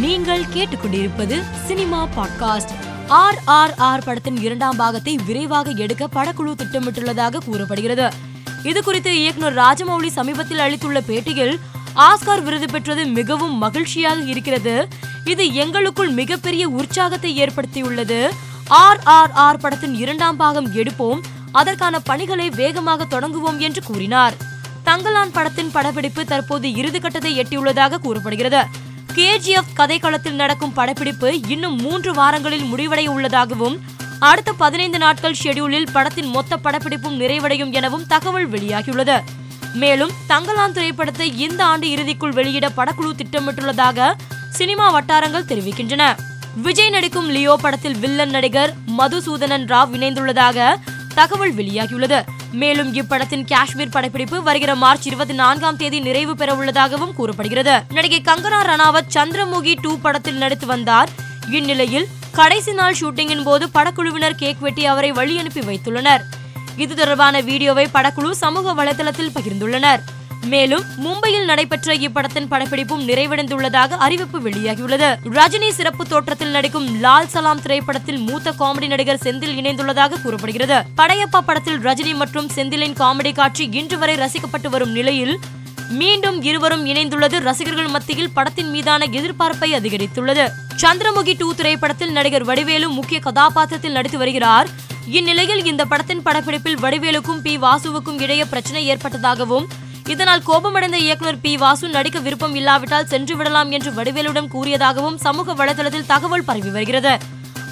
நீங்கள் கேட்டுக்கொண்டிருப்பது cinema podcast. R R R படத்தின் இரண்டாம் பாகத்தை விரைவாக எடுக்க படக்குழு திட்டமிட்டுள்ளதாக கூறப்படுகிறது. இது குறித்து இயக்குனர் ராஜமௌலி சமீபத்தில் அளித்துள்ள பேட்டியில் ஆஸ்கார் விருது பெற்றது மிகவும் மகிழ்ச்சியாக இருக்கிறது. இது எங்களுக்குள் மிகப்பெரிய உற்சாகத்தை ஏற்படுத்தியுள்ளது. ஆர் ஆர் ஆர் படத்தின் இரண்டாம் பாகம் எடுப்போம். அதற்கான பணிகளை வேகமாக தொடங்குவோம் என்று கூறினார். தங்கலான் படத்தின் படப்பிடிப்பு தற்போது இறுதிக்கட்டத்தை எட்டியுள்ளதாக கூறப்படுகிறது. கேஜிஎஃப் கதைக்களத்தில் நடக்கும் படப்பிடிப்பு இன்னும் மூன்று வாரங்களில் முடிவடைய உள்ளதாகவும் அடுத்த பதினைந்து நாட்கள் ஷெட்யூலில் படத்தின் மொத்த படப்பிடிப்பும் நிறைவடையும் எனவும் தகவல் வெளியாகியுள்ளது. மேலும் தங்கலான் திரைப்படத்தை இந்த ஆண்டு இறுதிக்குள் வெளியிட படக்குழு திட்டமிட்டுள்ளதாக சினிமா வட்டாரங்கள் தெரிவிக்கின்றன. விஜய் நடிக்கும் லியோ படத்தில் வில்லன் நடிகர் மதுசூதனன் ராவ் இணைந்துள்ளதாக தகவல் வெளியாகியுள்ளது. மேலும் இப்படத்தின் காஷ்மீர் படப்பிடிப்பு வருகிற மார்ச் இருபத்தி நான்காம் தேதி நிறைவு பெற உள்ளதாகவும் கூறப்படுகிறது. நடிகை கங்கனா ரணாவத் சந்திரமுகி டூ படத்தில் நடித்து வந்தார். இந்நிலையில் கடைசி நாள் ஷூட்டிங்கின் போது படக்குழுவினர் கேக் வெட்டி அவரை வழி அனுப்பி வைத்துள்ளனர். இது தொடர்பான வீடியோவை படக்குழு சமூக வலைதளத்தில் பகிர்ந்துள்ளனர். மேலும் மும்பையில் நடைபெற்ற இப்படத்தின் படப்பிடிப்பும் நிறைவடைந்துள்ளதாக அறிவிப்பு வெளியாகியுள்ளது. ரஜினி சிறப்பு தோற்றத்தில் நடிக்கும் லால் சலாம் திரைப்படத்தில் மூத்த காமெடி நடிகர் செந்தில் இணைந்துள்ளதாக கூறப்படுகிறது. படையப்பா படத்தில் ரஜினி மற்றும் செந்திலின் காமெடி காட்சி இன்று வரை ரசிக்கப்பட்டு வரும் நிலையில் மீண்டும் இருவரும் இணைந்துள்ளது. ரசிகர்கள் மத்தியில் படத்தின் மீதான எதிர்பார்ப்பை அதிகரித்துள்ளது. சந்திரமுகி டூ திரைப்படத்தில் நடிகர் வடிவேலு முக்கிய கதாபாத்திரத்தில் நடித்து வருகிறார். இந்நிலையில் இந்த படத்தின் படப்பிடிப்பில் வடிவேலுக்கும் பி வாசுவுக்கும் இடையே பிரச்சனை ஏற்பட்டதாகவும் இதனால் கோபமடைந்த இயக்குனர் பி வாசு நடிக்க விருப்பம் இல்லாவிட்டால் சென்று விடலாம் என்று வடிவேலுடன் கூறியதாகவும் சமூக வலைதளத்தில் தகவல் பரவி வருகிறது.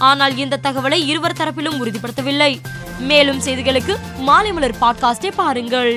ஆனால் இந்த தகவலை இருவர் தரப்பிலும் உறுதிப்படுத்தவில்லை. மேலும் செய்திகளுக்கு மாலை மலர் பாட்காஸ்டை பாருங்கள்.